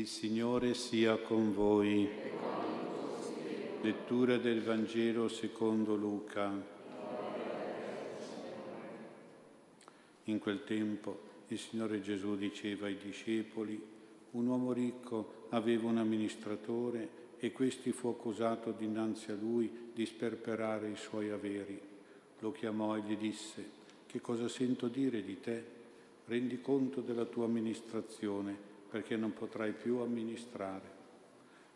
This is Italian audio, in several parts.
Il Signore sia con voi. Lettura del Vangelo secondo Luca. In quel tempo il Signore Gesù diceva ai discepoli, un uomo ricco aveva un amministratore e questi fu accusato dinanzi a lui di sperperare i suoi averi. Lo chiamò e gli disse, che cosa sento dire di te? Rendi conto della tua amministrazione perché non potrai più amministrare.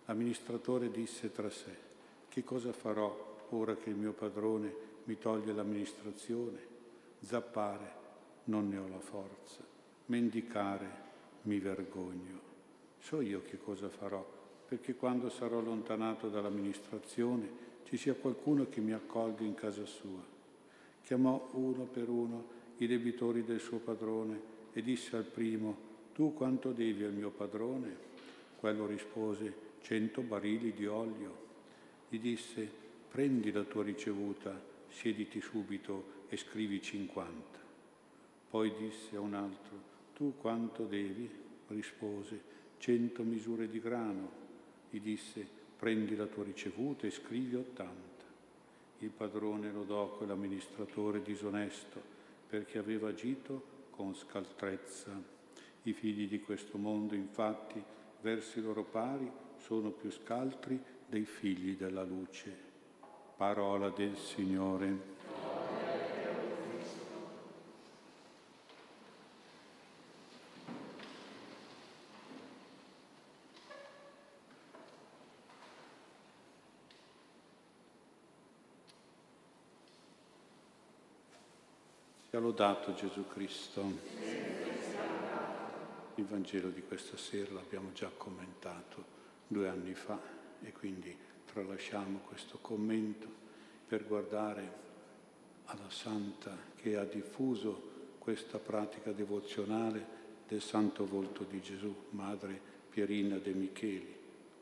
L'amministratore disse tra sé, che cosa farò ora che il mio padrone mi toglie l'amministrazione? Zappare, non ne ho la forza. Mendicare, mi vergogno. So io che cosa farò, perché quando sarò allontanato dall'amministrazione ci sia qualcuno che mi accolga in casa sua. Chiamò uno per uno i debitori del suo padrone e disse al primo, tu quanto devi al mio padrone? Quello rispose, cento barili di olio. Gli disse, prendi la tua ricevuta, siediti subito e scrivi cinquanta. Poi disse a un altro, tu quanto devi? Rispose, cento misure di grano. Gli disse, prendi la tua ricevuta e scrivi ottanta. Il padrone lodò quell'amministratore disonesto perché aveva agito con scaltrezza. I figli di questo mondo, infatti, verso i loro pari, sono più scaltri dei figli della luce. Parola del Signore. Sia lodato Gesù Cristo. Il Vangelo di questa sera l'abbiamo già commentato due anni fa e quindi tralasciamo questo commento per guardare alla Santa che ha diffuso questa pratica devozionale del Santo Volto di Gesù, Madre Pierina de Micheli,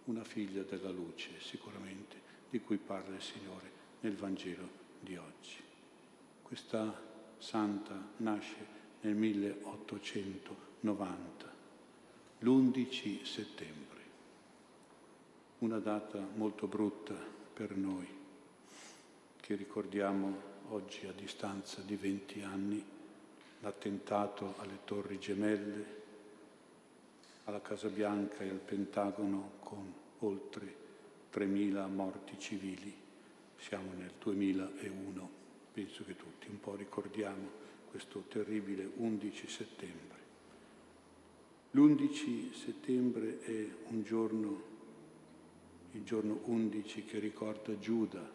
una figlia della luce sicuramente, di cui parla il Signore nel Vangelo di oggi. Questa santa nasce nel 1890, l'11 settembre, una data molto brutta per noi, che ricordiamo oggi a distanza di 20 anni, l'attentato alle Torri Gemelle, alla Casa Bianca e al Pentagono con oltre 3.000 morti civili. Siamo nel 2001 penso che tutti un po' ricordiamo questo terribile 11 settembre. L'11 settembre è un giorno, il giorno 11 che ricorda Giuda,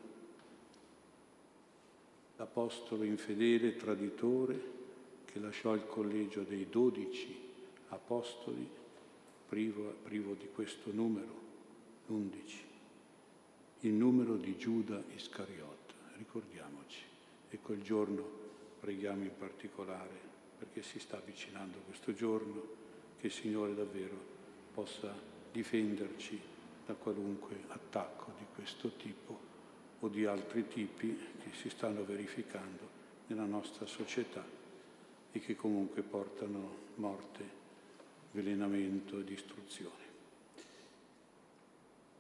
l'apostolo infedele traditore che lasciò il collegio dei dodici apostoli privo, privo di questo numero, l'11, il numero di Giuda Iscariota, ricordiamoci. E quel giorno preghiamo in particolare perché si sta avvicinando questo giorno, che il Signore davvero possa difenderci da qualunque attacco di questo tipo o di altri tipi che si stanno verificando nella nostra società e che comunque portano morte, avvelenamento e distruzione.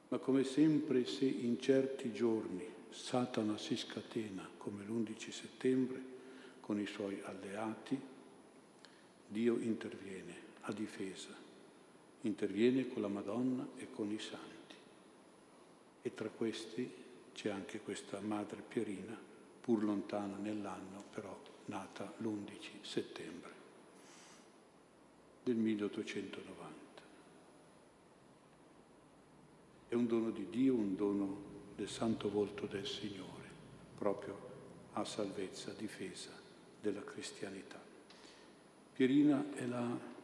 Ma come sempre se in certi giorni Satana si scatena come l'11 settembre con i suoi alleati, Dio interviene a difesa, interviene con la Madonna e con i santi. E tra questi c'è anche questa Madre Pierina, pur lontana nell'anno, però nata l'11 settembre del 1890. È un dono di Dio, un dono del santo volto del Signore, proprio a salvezza, difesa della cristianità. Pierina è la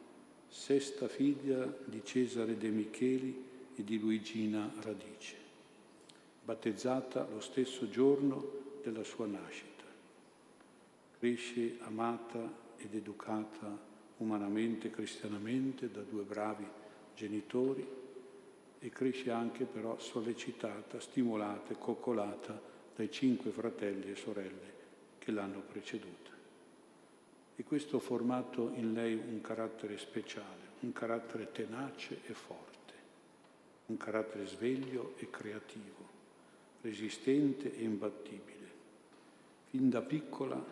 sesta figlia di Cesare De Micheli e di Luigina Radice, battezzata lo stesso giorno della sua nascita. Cresce amata ed educata umanamente e cristianamente da due bravi genitori e cresce anche però sollecitata, stimolata e coccolata dai cinque fratelli e sorelle che l'hanno preceduta. E questo ha formato in lei un carattere speciale, un carattere tenace e forte, un carattere sveglio e creativo, resistente e imbattibile. Fin da piccola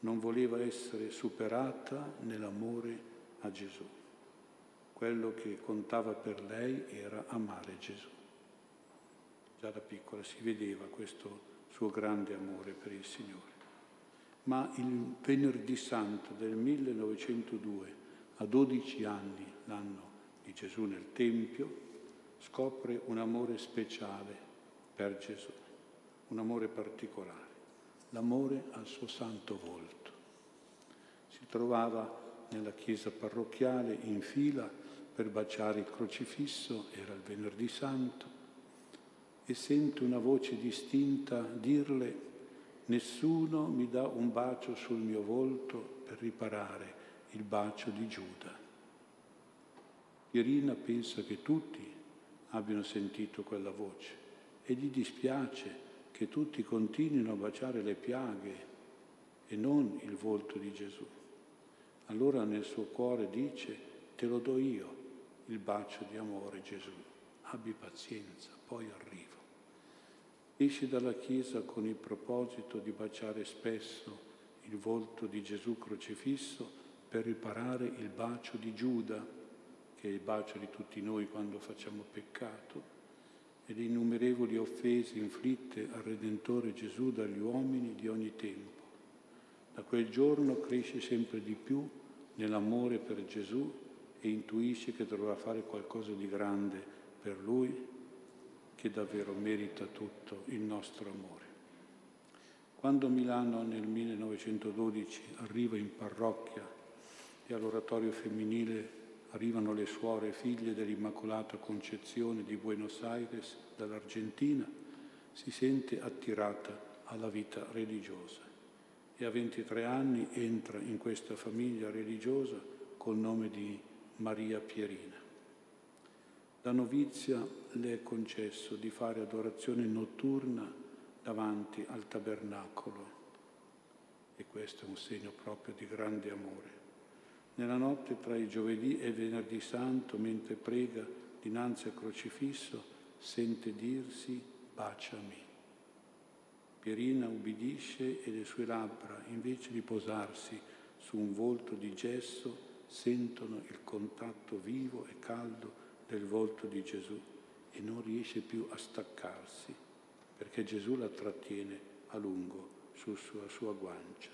non voleva essere superata nell'amore a Gesù. Quello che contava per lei era amare Gesù. Già da piccola si vedeva questo suo grande amore per il Signore. Ma il venerdì santo del 1902, a 12 anni, l'anno di Gesù nel Tempio, scopre un amore speciale per Gesù, un amore particolare, l'amore al suo santo volto. Si trovava nella chiesa parrocchiale in fila per baciare il crocifisso, era il venerdì santo, e sento una voce distinta dirle nessuno mi dà un bacio sul mio volto per riparare il bacio di Giuda. Irina pensa che tutti abbiano sentito quella voce e gli dispiace che tutti continuino a baciare le piaghe e non il volto di Gesù. Allora nel suo cuore dice, te lo do io, il bacio di amore Gesù, abbi pazienza, poi arrivo. Esce dalla Chiesa con il proposito di baciare spesso il volto di Gesù crocifisso per riparare il bacio di Giuda, che è il bacio di tutti noi quando facciamo peccato, e le innumerevoli offese inflitte al Redentore Gesù dagli uomini di ogni tempo. Da quel giorno cresce sempre di più nell'amore per Gesù e intuisce che dovrà fare qualcosa di grande per Lui che davvero merita tutto il nostro amore. Quando Milano nel 1912 arriva in parrocchia e all'oratorio femminile arrivano le suore figlie dell'Immacolata Concezione di Buenos Aires dall'Argentina, si sente attirata alla vita religiosa e a 23 anni entra in questa famiglia religiosa col nome di Maria Pierina. Da novizia le è concesso di fare adorazione notturna davanti al tabernacolo e questo è un segno proprio di grande amore. Nella notte tra il giovedì e il venerdì santo, mentre prega dinanzi al crocifisso, sente dirsi baciami. Pierina ubbidisce e le sue labbra, invece di posarsi su un volto di gesso, sentono il contatto vivo e caldo del volto di Gesù e non riesce più a staccarsi perché Gesù la trattiene a lungo sulla sua, guancia.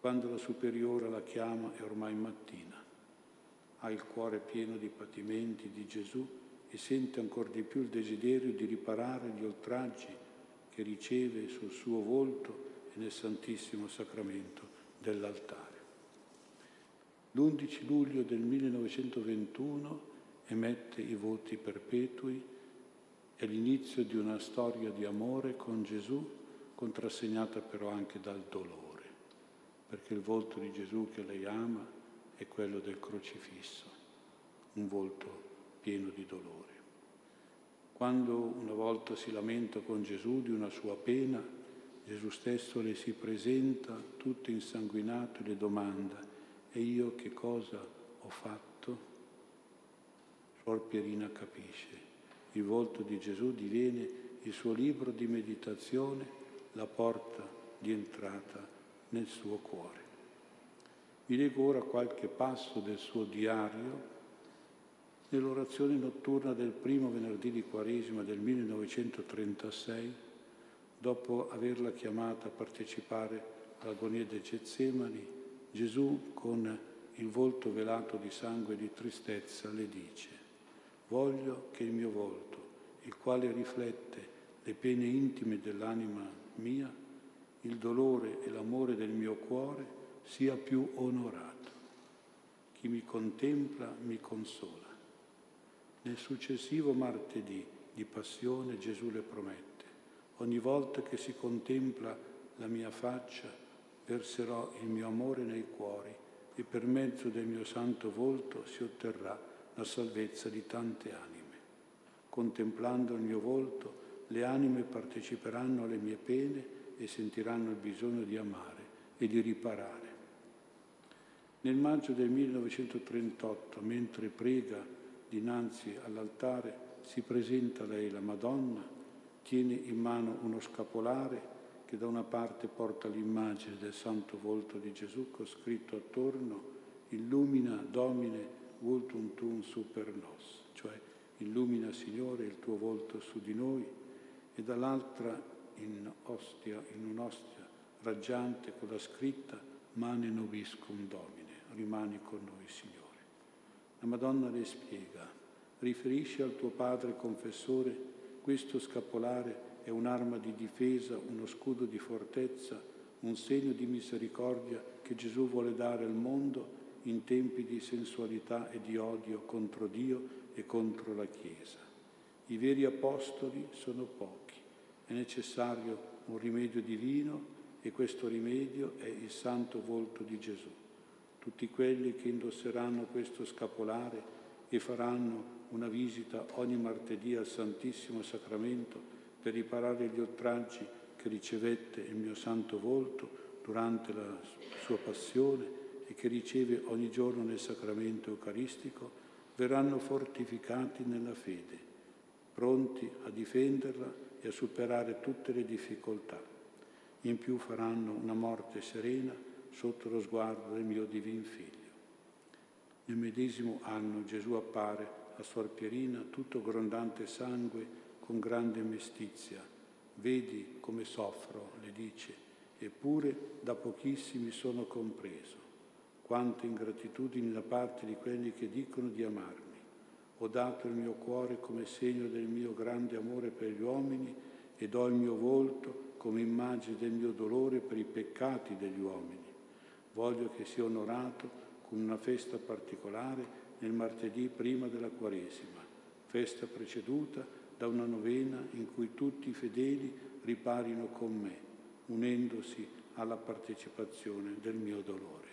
Quando la superiora la chiama è ormai mattina, ha il cuore pieno di patimenti di Gesù e sente ancora di più il desiderio di riparare gli oltraggi che riceve sul suo volto e nel Santissimo Sacramento dell'altare. L'11 luglio del 1921 emette i voti perpetui, è l'inizio di una storia di amore con Gesù, contrassegnata però anche dal dolore, perché il volto di Gesù che lei ama è quello del crocifisso, un volto pieno di dolore. Quando una volta si lamenta con Gesù di una sua pena, Gesù stesso le si presenta tutto insanguinato e le domanda e io che cosa ho fatto? Suor Pierina capisce. Il volto di Gesù diviene il suo libro di meditazione, la porta di entrata nel suo cuore. Vi leggo ora qualche passo del suo diario nell'orazione notturna del primo venerdì di Quaresima del 1936, dopo averla chiamata a partecipare all'agonia dei Getsemani, Gesù con il volto velato di sangue e di tristezza le dice, voglio che il mio volto, il quale riflette le pene intime dell'anima mia, il dolore e l'amore del mio cuore, sia più onorato. Chi mi contempla mi consola. Nel successivo martedì di passione Gesù le promette, ogni volta che si contempla la mia faccia, verserò il mio amore nei cuori e per mezzo del mio santo volto si otterrà la salvezza di tante anime. Contemplando il mio volto, le anime parteciperanno alle mie pene e sentiranno il bisogno di amare e di riparare. Nel maggio del 1938, mentre prega dinanzi all'altare, si presenta lei la Madonna, tiene in mano uno scapolare che da una parte porta l'immagine del santo volto di Gesù con scritto attorno illumina Domine vultum tum super nos, cioè illumina Signore il tuo volto su di noi e dall'altra in ostia, in un'ostia raggiante con la scritta Mane nobiscum Domine, rimani con noi Signore. La Madonna le spiega, riferisci al tuo padre confessore questo scapolare è un'arma di difesa, uno scudo di fortezza, un segno di misericordia che Gesù vuole dare al mondo in tempi di sensualità e di odio contro Dio e contro la Chiesa. I veri apostoli sono pochi, è necessario un rimedio divino e questo rimedio è il santo volto di Gesù. Tutti quelli che indosseranno questo scapolare e faranno una visita ogni martedì al Santissimo Sacramento per riparare gli oltraggi che ricevette il mio santo volto durante la sua passione e che riceve ogni giorno nel sacramento eucaristico, verranno fortificati nella fede, pronti a difenderla e a superare tutte le difficoltà. In più faranno una morte serena sotto lo sguardo del mio divin figlio. Nel medesimo anno Gesù appare a Suor Pierina tutto grondante sangue con grande mestizia. Vedi come soffro, le dice, eppure da pochissimi sono compreso. Quante ingratitudini da parte di quelli che dicono di amarmi. Ho dato il mio cuore come segno del mio grande amore per gli uomini e do il mio volto come immagine del mio dolore per i peccati degli uomini. Voglio che sia onorato con una festa particolare nel martedì prima della Quaresima, festa preceduta da una novena in cui tutti i fedeli riparino con me, unendosi alla partecipazione del mio dolore.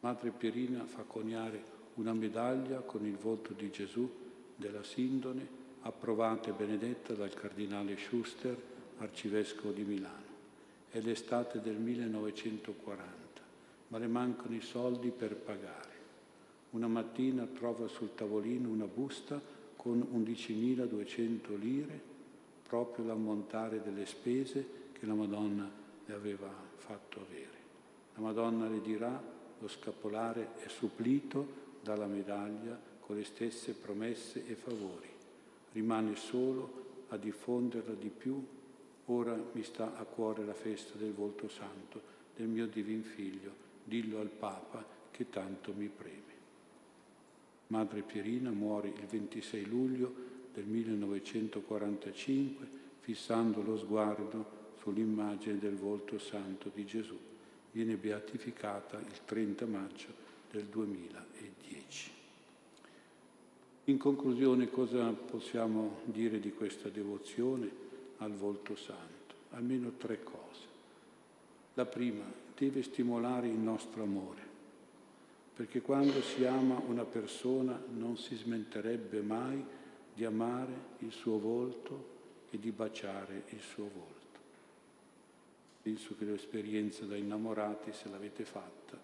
Madre Pierina fa coniare una medaglia con il volto di Gesù della Sindone, approvata e benedetta dal cardinale Schuster, arcivescovo di Milano. È l'estate del 1940, ma le mancano i soldi per pagare. Una mattina trova sul tavolino una busta con 11.200 lire, proprio l'ammontare delle spese che la Madonna le aveva fatto avere. La Madonna le dirà lo scapolare è supplito dalla medaglia con le stesse promesse e favori. Rimane solo a diffonderla di più. Ora mi sta a cuore la festa del volto santo del mio divin figlio. Dillo al Papa che tanto mi preme. Madre Pierina muore il 26 luglio del 1945 fissando lo sguardo sull'immagine del volto santo di Gesù. Viene beatificata il 30 maggio del 2010. In conclusione cosa possiamo dire di questa devozione al volto santo? Almeno tre cose. La prima, deve stimolare il nostro amore perché quando si ama una persona non si smenterebbe mai di amare il suo volto e di baciare il suo volto. Penso che l'esperienza da innamorati, se l'avete fatta,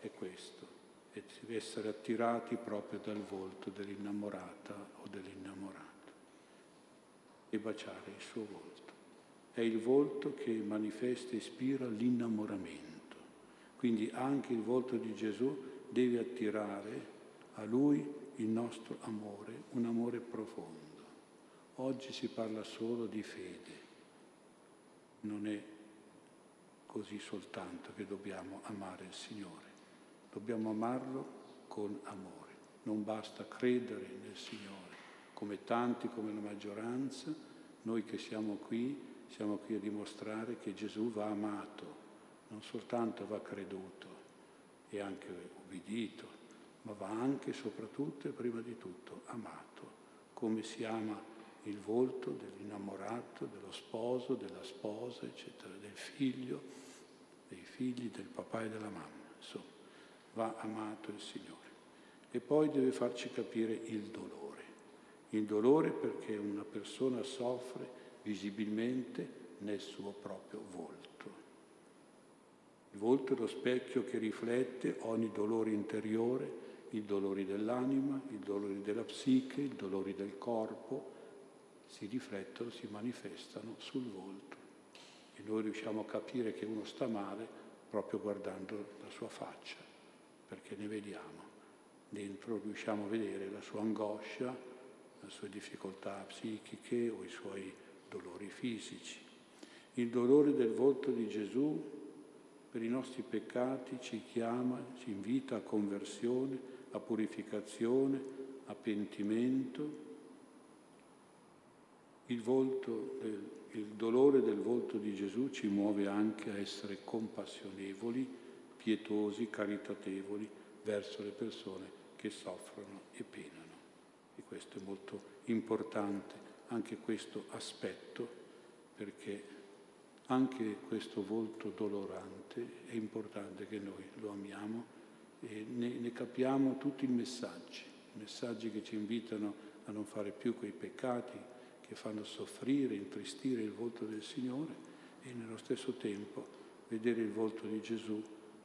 è questo, e essere attirati proprio dal volto dell'innamorata o dell'innamorato e baciare il suo volto. È il volto che manifesta e ispira l'innamoramento. Quindi anche il volto di Gesù deve attirare a Lui il nostro amore, un amore profondo. Oggi si parla solo di fede, non è così soltanto che dobbiamo amare il Signore, dobbiamo amarlo con amore. Non basta credere nel Signore, come tanti, come la maggioranza, noi che siamo qui, siamo qui a dimostrare che Gesù va amato, non soltanto va creduto e anche ubbidito, ma va anche soprattutto e prima di tutto amato, come si ama il volto dell'innamorato, dello sposo, della sposa, eccetera, del figlio, dei figli, del papà e della mamma. Insomma, va amato il Signore. E poi deve farci capire il dolore. Il dolore perché una persona soffre visibilmente nel suo proprio volto. Il volto è lo specchio che riflette ogni dolore interiore, i dolori dell'anima, i dolori della psiche, i dolori del corpo, si riflettono, si manifestano sul volto. E noi riusciamo a capire che uno sta male proprio guardando la sua faccia, perché ne vediamo. Dentro riusciamo a vedere la sua angoscia, le sue difficoltà psichiche o i suoi dolori fisici. Il dolore del volto di Gesù per i nostri peccati ci chiama, ci invita a conversione, a purificazione, a pentimento. Il, volto, il dolore del volto di Gesù ci muove anche a essere compassionevoli, pietosi, caritatevoli verso le persone che soffrono e penano. E questo è molto importante, anche questo aspetto, perché anche questo volto dolorante è importante che noi lo amiamo e ne, ne capiamo tutti i messaggi, messaggi che ci invitano a non fare più quei peccati che fanno soffrire, intristire il volto del Signore e nello stesso tempo vedere il volto di Gesù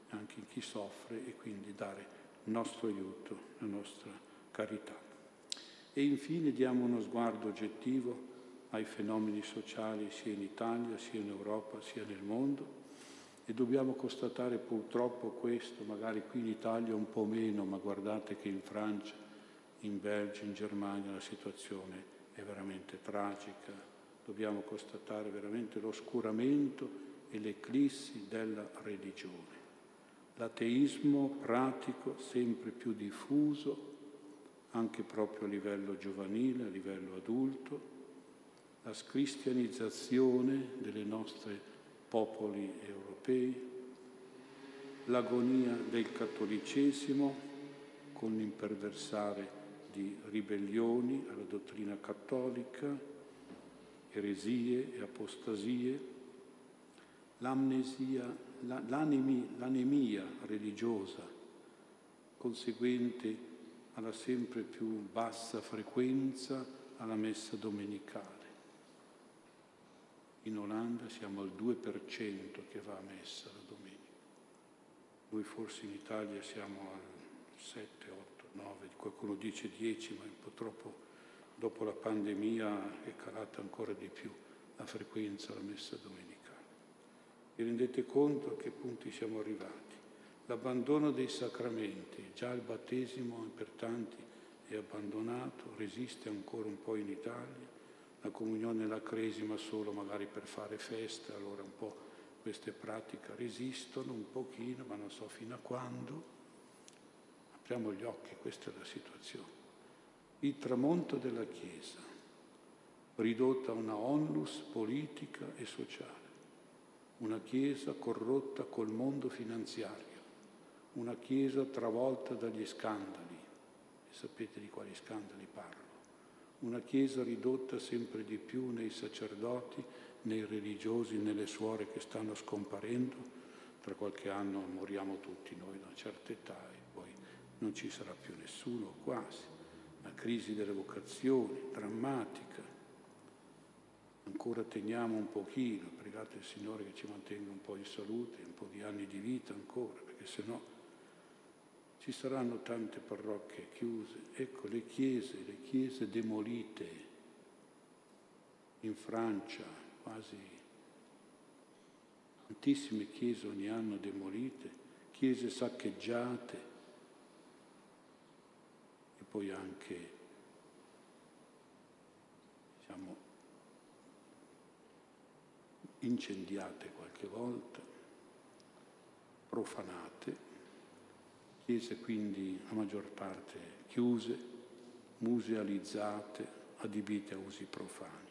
anche in chi soffre e quindi dare il nostro aiuto, la nostra carità. E infine diamo uno sguardo oggettivo ai fenomeni sociali sia in Italia, sia in Europa, sia nel mondo e dobbiamo constatare purtroppo questo, magari qui in Italia un po' meno, ma guardate che in Francia, in Belgio, in Germania la situazione è veramente tragica. Dobbiamo constatare veramente l'oscuramento e l'eclissi della religione. L'ateismo pratico sempre più diffuso, anche proprio a livello giovanile, a livello adulto, la scristianizzazione delle nostre popoli europei, l'agonia del cattolicesimo con l'imperversare di ribellioni alla dottrina cattolica, eresie e apostasie, l'amnesia, l'anemia religiosa conseguente alla sempre più bassa frequenza alla messa domenicale. In Olanda siamo al 2% che va a messa la domenica. Noi forse in Italia siamo al 7, 8, 9, qualcuno dice 10, ma purtroppo dopo la pandemia è calata ancora di più la frequenza alla messa domenicale. Vi rendete conto a che punti siamo arrivati? L'abbandono dei sacramenti, già il battesimo per tanti è abbandonato, resiste ancora un po' in Italia, la comunione e la cresima solo magari per fare feste, allora un po' queste pratiche resistono un pochino, ma non so fino a quando. Apriamo gli occhi, questa è la situazione. Il tramonto della Chiesa, ridotta a una onlus politica e sociale, una Chiesa corrotta col mondo finanziario, una Chiesa travolta dagli scandali, e sapete di quali scandali parlo una Chiesa ridotta sempre di più nei sacerdoti, nei religiosi, nelle suore che stanno scomparendo. Tra qualche anno moriamo tutti noi da una certa età e poi non ci sarà più nessuno quasi. La crisi delle vocazioni, drammatica. Ancora teniamo un pochino, pregate il Signore che ci mantenga un po' in salute, un po' di anni di vita ancora, perché se no ci saranno tante parrocchie chiuse, ecco le chiese, le chiese demolite in Francia, quasi tantissime chiese ogni anno demolite, chiese saccheggiate e poi anche diciamo, incendiate qualche volta, profanate chiese quindi a maggior parte chiuse, musealizzate, adibite a usi profani.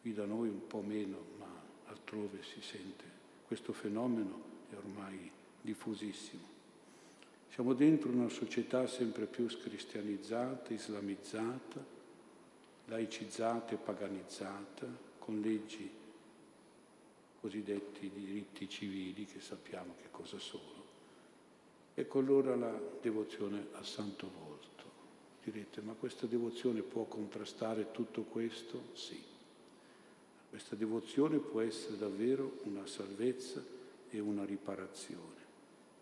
Qui da noi un po' meno, ma altrove si sente. Questo fenomeno è ormai diffusissimo. Siamo dentro una società sempre più scristianizzata, islamizzata, laicizzata e paganizzata, con leggi cosiddetti diritti civili che sappiamo che cosa sono Ecco allora la devozione al Santo Volto. Direte, ma questa devozione può contrastare tutto questo? Sì. Questa devozione può essere davvero una salvezza e una riparazione,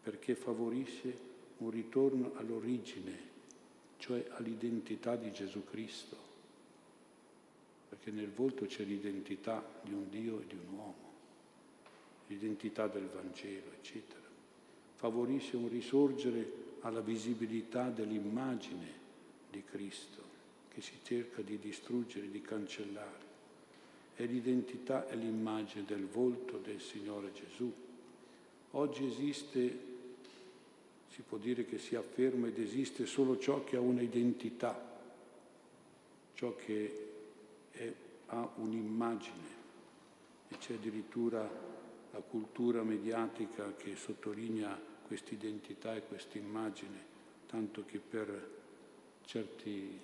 perché favorisce un ritorno all'origine, cioè all'identità di Gesù Cristo, perché nel volto c'è l'identità di un Dio e di un uomo, l'identità del Vangelo, eccetera. Favorisce un risorgere alla visibilità dell'immagine di Cristo che si cerca di distruggere, di cancellare. È l'identità e l'immagine del volto del Signore Gesù. Oggi esiste si può dire che si afferma ed esiste solo ciò che ha un'identità, ciò che è, ha un'immagine. E c'è addirittura la cultura mediatica che sottolinea questa identità e questa immagine, tanto che per certi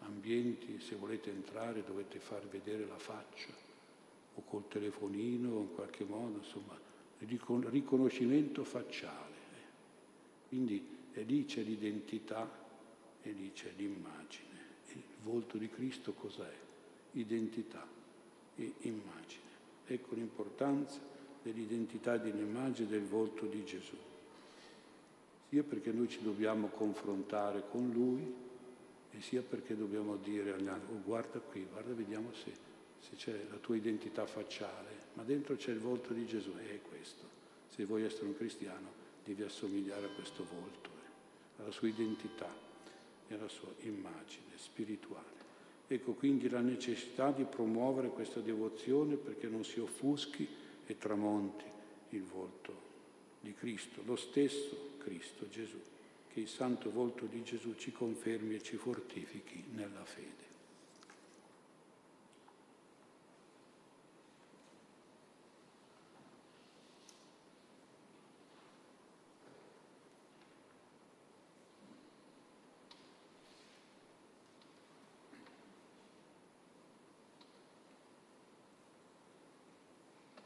ambienti, se volete entrare, dovete far vedere la faccia, o col telefonino, o in qualche modo, insomma, riconoscimento facciale. Quindi e lì c'è l'identità e lì c'è l'immagine. Il volto di Cristo cos'è? Identità e immagine. Ecco l'importanza dell'identità e dell'immagine del volto di Gesù. Sia perché noi ci dobbiamo confrontare con Lui e sia perché dobbiamo dire agli altri, oh, guarda qui, guarda, vediamo se, se c'è la tua identità facciale, ma dentro c'è il volto di Gesù, e è questo. Se vuoi essere un cristiano, devi assomigliare a questo volto, eh, alla sua identità e alla sua immagine spirituale. Ecco quindi la necessità di promuovere questa devozione perché non si offuschi e tramonti il volto di Cristo, lo stesso Cristo Gesù, che il santo volto di Gesù ci confermi e ci fortifichi nella fede.